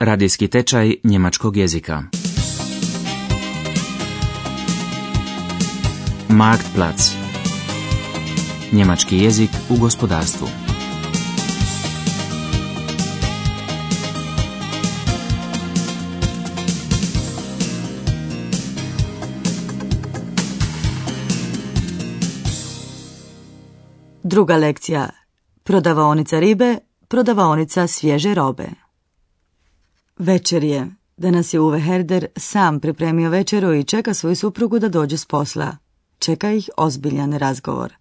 Radijski tečaj njemačkog jezika. Marktplatz. Njemački jezik u gospodarstvu. Druga lekcija. Prodavaonica ribe, prodavaonica svježe robe. Večer je. Danas je Uwe Herder sam pripremio večeru i čeka svoju suprugu da dođe s posla. Čeka ih ozbiljan razgovor.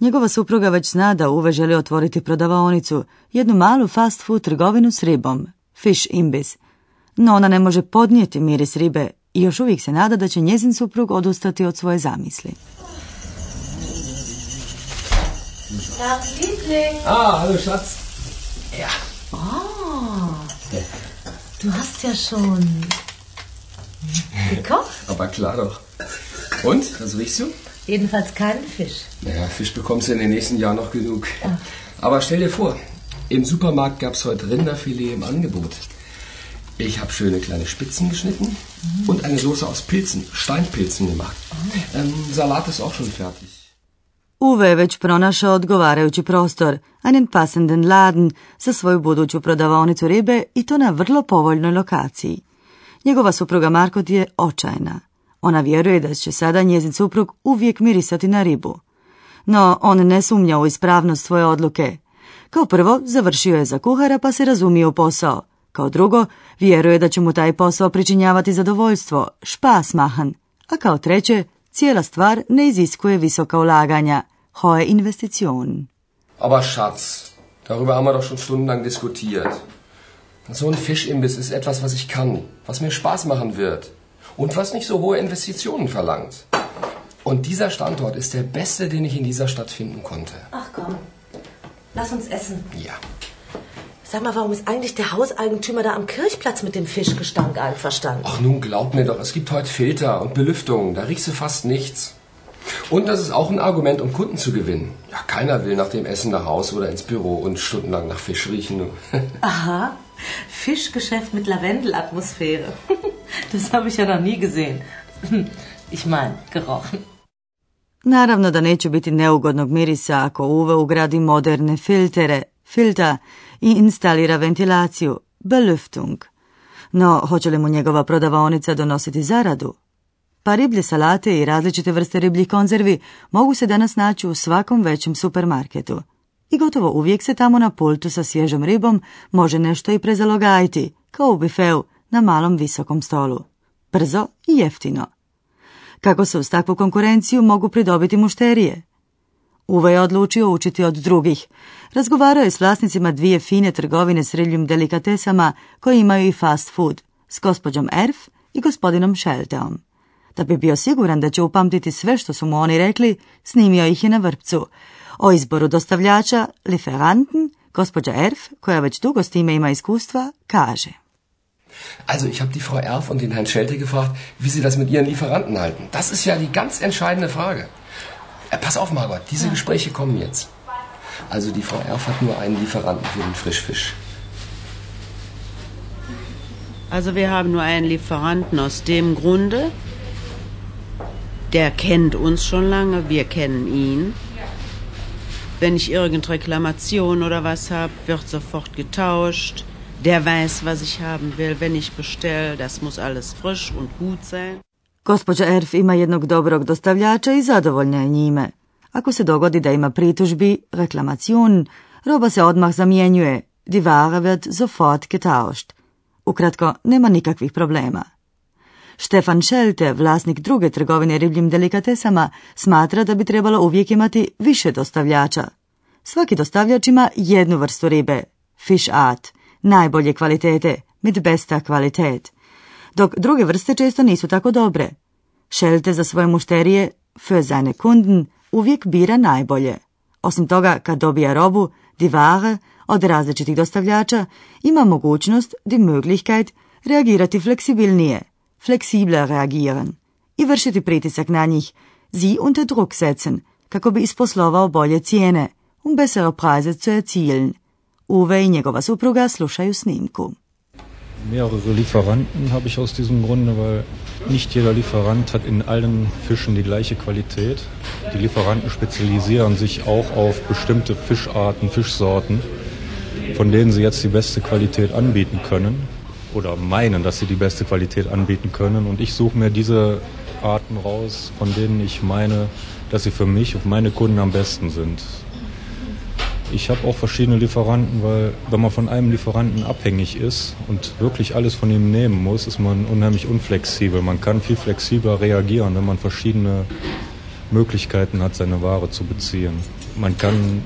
Njegova supruga već zna da Uwe želi otvoriti prodavaonicu, jednu malu fast food trgovinu s ribom, fish imbis. No ona ne može podnijeti miris ribe i još uvijek se nada da će njezin suprug odustati od svoje zamisli. Tag, Liebling. Ah, hallo Schatz. Ja. Du hast ja schon gekocht. Aber klar doch. Und, was riechst du? Jedenfalls keinen Fisch. Naja, Fisch bekommst du in den nächsten Jahren noch genug. Aber stell dir vor, im Supermarkt gab's heute Rinderfilet im Angebot. Ich habe schöne kleine Spitzen geschnitten und eine Soße aus Pilzen, Steinpilzen gemacht. Ähm, Salat ist auch schon fertig. Uwe je već pronašao odgovarajući prostor, einen passenden laden, za svoju buduću prodavaonicu ribe i to na vrlo povoljnoj lokaciji. Njegova supruga Markot je očajna. Ona vjeruje da će sada njezin suprug uvijek mirisati na ribu. No, on ne sumnja u ispravnost svoje odluke. Kao prvo, završio je za kuhara pa se razumije u posao. Kao drugo, vjeruje da će mu taj posao pričinjavati zadovoljstvo, špas mahan. A kao treće, cijela stvar ne iziskuje visoka ulaganja, hohe Investitionen. Aber Schatz, darüber haben wir doch schon stundenlang diskutiert. So ein Fischimbiss ist etwas, was ich kann, was mir Spaß machen wird und was nicht so hohe Investitionen verlangt. Und dieser Standort ist der beste, den ich in dieser Stadt finden konnte. Ach komm, lass uns essen. Ja. Sag mal, warum ist eigentlich der Hauseigentümer da am Kirchplatz mit dem Fischgestank einverstanden? Ach nun, glaub mir doch, es gibt heute Filter und Belüftung, da riechst du fast nichts. Und das ist auch ein Argument, um Kunden zu gewinnen. Ja, keiner will nach dem Essen nach Hause oder ins Büro und stundenlang nach Fisch riechen. Aha, Fischgeschäft mit Lavendelatmosphäre. Das habe ich ja noch nie gesehen. Ich meine, gerochen. Naravno da neće biti neugodnog mirisa ako Uwe ugradi moderne filtere, filta i instalira ventilaciju, belüftung. No, hoće li mu njegova prodavaonica donositi zaradu? Pa riblje salate i različite vrste ribljih konzervi mogu se danas naći u svakom većem supermarketu. I gotovo uvijek se tamo na pultu sa svježom ribom može nešto i prezalogajiti, kao u bifeu na malom visokom stolu. Brzo i jeftino. Kako se uz takvu konkurenciju mogu pridobiti mušterije? Uve je odlučio učiti od drugih. Razgovarao je s vlasnicima dvije fine trgovine s ribljim delikatesama koji imaju i fast food, s gospođom Erf i gospodinom Šelteom. Da bi bio siguran da će upamtiti sve što su mu oni rekli, snimio ih je na vrpcu. O izboru dostavljača, Lieferanten, gospođa Erf, koja već dugo s time ima iskustva, kaže. Also, ich habe die Frau Erf und den Herrn Schelte gefragt, wie sie das mit ihren Lieferanten halten. Das ist ja die ganz entscheidende Frage. Äh, pass auf, Margot, diese Gespräche kommen jetzt. Also, die Frau Erf hat nur einen Lieferanten für den Frischfisch. Also wir haben nur einen Lieferanten aus dem Grunde, der kennt uns schon lange, wir kennen ihn. Wenn ich irgendeine Reklamation oder was habe, wird sofort getauscht. Der weiß, was ich haben will, wenn ich bestelle. Das muss alles frisch und gut sein. Gospođa Erf ima jednog dobrog dostavljača i zadovoljna je njime. Ako se dogodi da ima pritužbi, reklamacion, roba se odmah zamjenjuje, die Ware wird sofort getauscht. Ukratko, nema nikakvih problema. Štefan Šelte, vlasnik druge trgovine ribljim delikatesama, smatra da bi trebalo uvijek imati više dostavljača. Svaki dostavljač ima jednu vrstu ribe, fish art, najbolje kvalitete, mit besta kvalitet, dok druge vrste često nisu tako dobre. Šelte za svoje mušterije, für seine Kunden, uvijek bira najbolje. Osim toga, kad dobija robu, die Ware, od različitih dostavljača, ima mogućnost, die Möglichkeit, reagirati fleksibilnije, flexibler reagieren i vršiti pritisak na njih, sie unter Druck setzen, kako bi isposlovao bolje cijene, um bessere Preise zu erzielen. Uwe i njegova supruga slušaju snimku. Mehrere Lieferanten habe ich aus diesem Grunde, weil nicht jeder Lieferant hat in allen Fischen die gleiche Qualität. Die Lieferanten spezialisieren sich auch auf bestimmte Fischarten, Fischsorten, von denen sie jetzt die beste Qualität anbieten können oder meinen, dass sie die beste Qualität anbieten können. Und ich suche mir diese Arten raus, von denen ich meine, dass sie für mich und meine Kunden am besten sind. Ich habe auch verschiedene Lieferanten, weil wenn man von einem Lieferanten abhängig ist und wirklich alles von ihm nehmen muss, ist man unheimlich unflexibel. Man kann viel flexibler reagieren, wenn man verschiedene Möglichkeiten hat, seine Ware zu beziehen. Man kann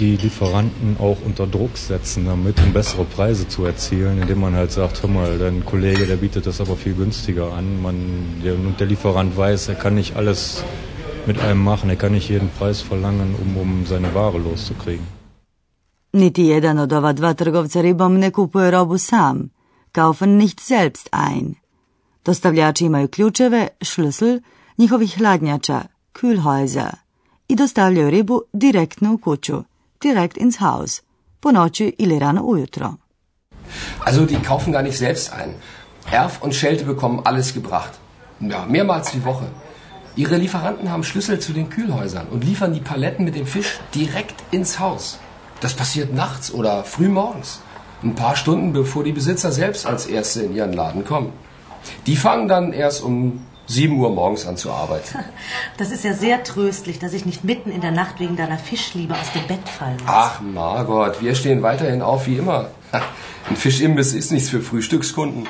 die Lieferanten auch unter Druck setzen, damit um bessere Preise zu erzielen, indem man halt sagt, hör mal, dein Kollege, der bietet das aber viel günstiger an. Man, der, und der Lieferant weiß, er kann nicht alles mit einem machen, er kann nicht jeden Preis verlangen, um, um seine Ware loszukriegen. Niti jedan od ova dva trgovca ribom ne kupuje robu sam. Kaufen nicht selbst ein. Dostavljači imaju ključeve, šlüssel, njihovih hladnjača, Kühlhäuser, i dostavljaju ribu direktno u kuću, direkt ins Haus, po noći ili rano ujutro. Also die kaufen gar nicht selbst ein. Erf und Schelte bekommen alles gebracht. Ja, mehrmals die Woche. Ihre Lieferanten haben Schlüssel zu den Kühlhäusern und liefern die Paletten mit dem Fisch direkt ins Haus. Das passiert nachts oder früh morgens. Ein paar Stunden bevor die Besitzer selbst als Erste in ihren Laden kommen. Die fangen dann erst um 7 Uhr morgens an zu arbeiten. Das ist ja sehr tröstlich, dass ich nicht mitten in der Nacht wegen deiner Fischliebe aus dem Bett fallen muss. Ach, Margot, wir stehen weiterhin auf wie immer. Ein Fischimbiss ist nichts für Frühstückskunden.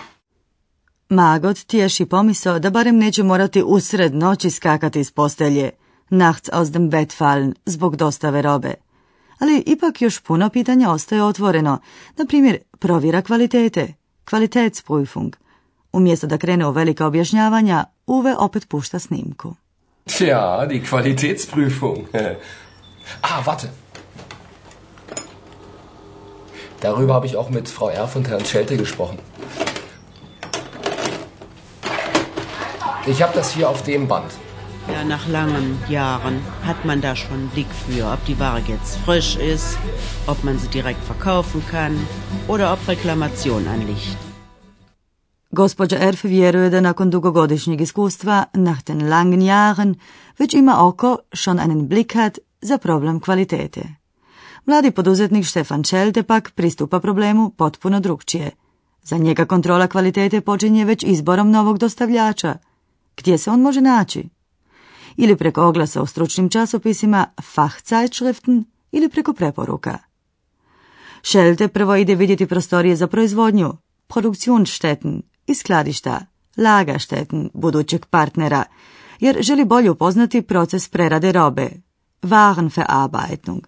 Magot tješi pomisao da barem neće morati usred noći skakati iz postelje, nachts aus dem Bett fallen, zbog dostave robe. Ali ipak još puno pitanja ostaje otvoreno, na primjer provjera kvalitete, kvalitetsprüfung. Umjesto da krene u velika objašnjavanja, Uwe opet pušta snimku. Tja, die Qualitätsprüfung. ah, warte. Darüber habe ich auch mit Frau Erf und Herrn Schelte gesprochen. Ich habe das hier auf dem Band. Ja, nach langen Jahren hat man da schon einen Blick für, ob die Ware jetzt frisch ist, ob man sie direkt verkaufen kann oder ob Reklamation anliegt. Gospođa Erf vjeruje da nakon dugogodišnjeg iskustva, nach den langen Jahren, već ima oko, schon einen Blick hat, za problem kvalitete. Mladi poduzetnik Štefan Čelte pak pristupa problemu potpuno drugčije. Za njega kontrola kvalitete počinje već izborom novog dostavljača. Gdje se on može naći? Ili preko oglasa u stručnim časopisima Fachzeitschriften ili preko preporuka. Šelte prvo ide vidjeti prostorije za proizvodnju, Produktionsstätten i skladišta, Lagerstätten budućeg partnera, jer želi bolje upoznati proces prerade robe, Warenverarbeitung.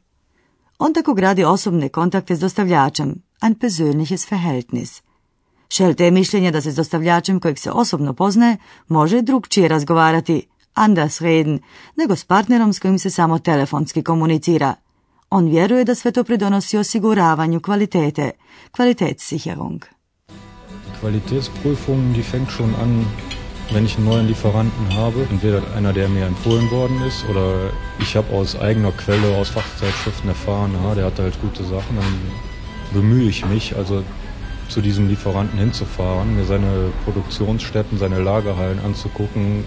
On tako gradi osobne kontakte s dostavljačem, ein persönliches Verhältnis. Šelte je mišljenja da se s dostavljačem kojeg se osobno poznaje može drugčije razgovarati, anders reden, nego s partnerom s kojim se samo telefonski komunicira. On vjeruje da sve to pridonosi osiguravanju kvalitete, Qualitätssicherung. Qualitätsprüfung, die fängt schon an, wenn ich einen neuen Lieferanten habe. Entweder einer, der mir empfohlen worden ist, oder ich habe aus eigener Quelle, aus Fachzeitschriften erfahren, ja, der hat halt gute Sachen. Dann bemühe ich mich, also zu diesem Lieferanten hinzufahren, mir seine Produktionsstätten, seine Lagerhallen anzugucken,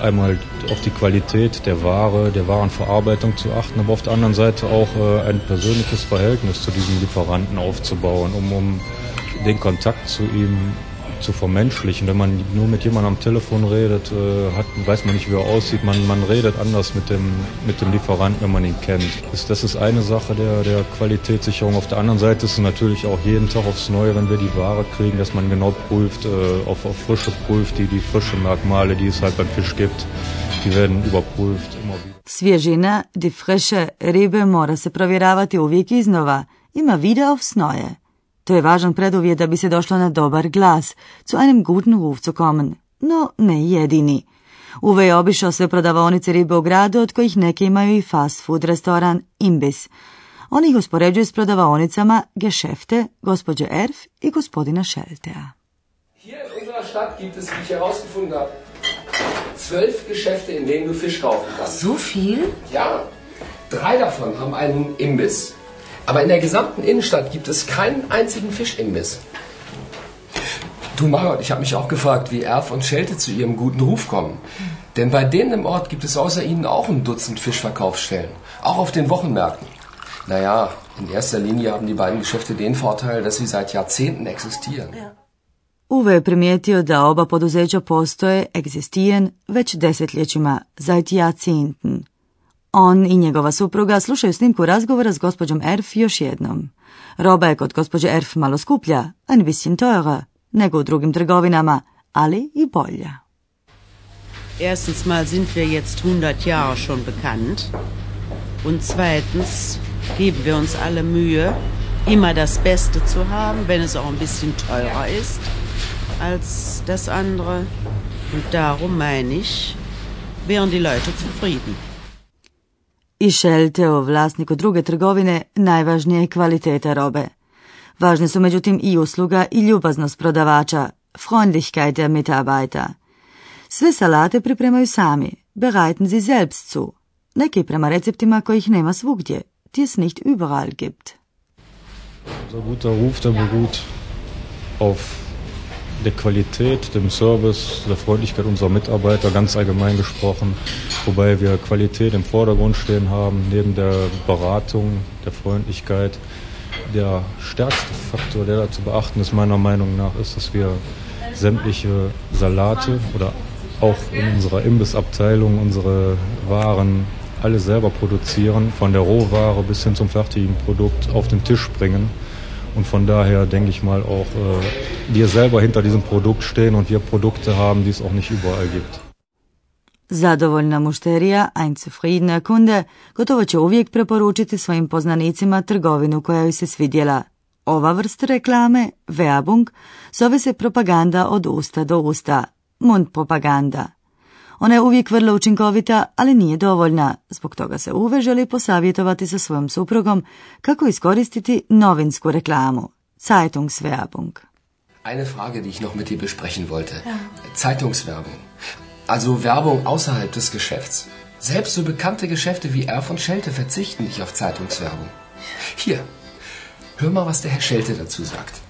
einmal auf die Qualität der Ware, der Warenverarbeitung zu achten, aber auf der anderen Seite auch äh, ein persönliches Verhältnis zu diesem Lieferanten aufzubauen, um, um den Kontakt zu ihm zu vermenschlichen. Wenn man nur mit jemandem am Telefon redet, äh, hat, weiß man nicht, wie er aussieht. Man, man redet anders mit dem, mit dem Lieferanten, wenn man ihn kennt. Das, das ist eine Sache der, der Qualitätssicherung. Auf der anderen Seite ist es natürlich auch jeden Tag aufs Neue, wenn wir die Ware kriegen, dass man genau prüft, äh, auf, auf Frische prüft, die, die frische Merkmale, die es halt beim Fisch gibt, die werden überprüft immer wieder. Svježina, die frische ribe mora se provjeravati uvijek iznova, ima wieder aufs Neue. To je važan preduvjet da bi se došlo na dobar glas, zu einem guten Ruf zu kommen, no ne jedini. Uwe je obišao sve prodavaonice ribe u gradu, od kojih neke imaju i fast food restoran Imbis. On ih uspoređuje s prodavaonicama Geschäfte, gospođe Erf i gospodina Šeltea. Hier in unserer Stadt gibt es, wie ich herausgefunden habe, zwölf Geschäfte, in denen du Fisch kaufen kannst. So viel? Ja, drei davon haben einen Imbiss. Aber in der gesamten Innenstadt gibt es keinen einzigen Fischimbiss. Du Margot, ich habe mich auch gefragt, wie Erf und Schelte zu ihrem guten Ruf kommen. Denn bei denen im Ort gibt es außer ihnen auch ein Dutzend Fischverkaufsstellen. Auch auf den Wochenmärkten. Naja, in erster Linie haben die beiden Geschäfte den Vorteil, dass sie seit Jahrzehnten existieren. Uwe je primijetio da oba poduzeća postoje, egzistijen, već desetljećima, seit Jahrzehnten. On i njegova supruga slušaju snimku razgovora s gospođom Erf još jednom. Roba je kod gospođe Erf malo skuplja, ein bisschen teurer, nego u drugim trgovinama, ali i bolja. Erstens mal sind wir jetzt 100 Jahre schon bekannt. Und zweitens geben wir uns alle Mühe, immer das Beste zu haben, wenn es auch ein bisschen teurer ist als das andere. Und darum meine ich, wären die Leute zufrieden. I Šelteo, vlasniku druge trgovine, najvažnija je kvaliteta robe. Važne su međutim i usluga i ljubaznost prodavača, Freundlichkeit der Mitarbeiter. Sve salate pripremaju sami, bereiten sie selbst zu. Neki prema receptima kojih nema svugdje, die es nicht überall gibt. Unser guter Ruf, der beruht auf der Qualität, dem Service, der Freundlichkeit unserer Mitarbeiter, ganz allgemein gesprochen. Wobei wir Qualität im Vordergrund stehen haben, neben der Beratung, der Freundlichkeit. Der stärkste Faktor, der da zu beachten ist, meiner Meinung nach, ist, dass wir sämtliche Salate oder auch in unserer Imbissabteilung unsere Waren alle selber produzieren, von der Rohware bis hin zum fertigen Produkt auf den Tisch bringen. Und von daher denke ich mal auch, äh, wir selber hinter diesem Produkt stehen und wir Produkte haben, die es auch nicht überall gibt. Zadovoljna mušterija, ein zufriedener Kunde, gotovo će uvijek preporučiti svojim poznanicima trgovinu koja joj se svidjela. Ova vrst reklame, Werbung, zove se propaganda od usta do usta, Mundpropaganda. Ona je uvijek vrlo učinkovita, ali nije dovoljna. Zbog toga se Uve želi posavjetovati sa svojom suprugom kako iskoristiti novinsku reklamu, Zeitungswerbung. Eine Frage, die ich noch mit dir besprechen wollte. Zeitungswerbung. Also Werbung außerhalb des Geschäfts. Selbst so bekannte Geschäfte wie Erf und Schelte verzichten nicht auf Zeitungswerbung. Hier, hör mal, was der Herr Schelte dazu sagt.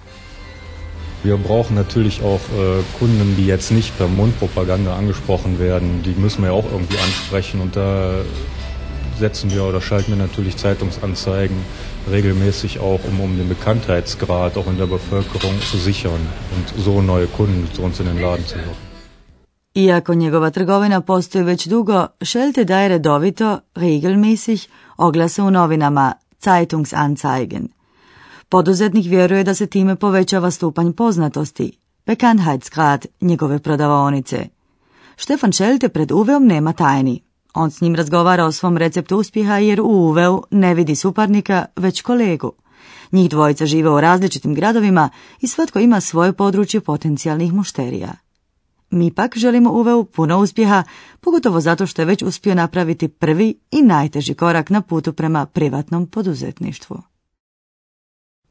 Wir brauchen natürlich auch äh, Kunden, die jetzt nicht per Mundpropaganda angesprochen werden. Die müssen wir ja auch irgendwie ansprechen und da setzen wir oder schalten wir natürlich Zeitungsanzeigen regelmäßig auch, um, um den Bekanntheitsgrad auch in der Bevölkerung zu sichern und so neue Kunden zu uns in den Laden zu locken. Iako njegova trgovina postoji već dugo, Schelte daje redovito, regelmäßig, oglase u novinama, Zeitungsanzeigen. Poduzetnik vjeruje da se time povećava stupanj poznatosti, Bekanntheitsgrad njegove prodavaonice. Štefan Schelte pred Uveom nema tajni. On s njim razgovara o svom receptu uspjeha jer u Uveu ne vidi suparnika, već kolegu. Njih dvojica žive u različitim gradovima i svatko ima svoje područje potencijalnih mušterija. Mi pak želimo Uveu puno uspjeha, pogotovo zato što je već uspio napraviti prvi i najteži korak na putu prema privatnom poduzetništvu.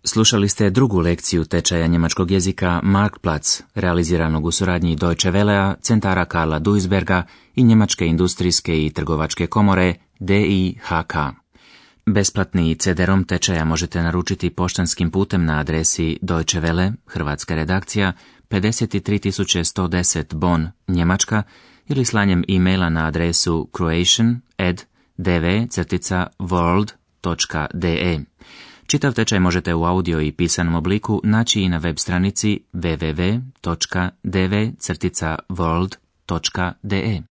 Slušali ste drugu lekciju tečaja njemačkog jezika Marktplatz, realiziranog u suradnji Deutsche Wellea, centara Karla Duisberga i Njemačke industrijske i trgovačke komore DIHK. Besplatni CD-rom tečaja možete naručiti poštanskim putem na adresi Deutsche Welle, hrvatska redakcija, 53110 Bonn, Njemačka, ili slanjem e-maila na adresu croatian.dv.world.de. Čitav tečaj možete u audio i pisanom obliku naći i na web stranici www.dv.world.de.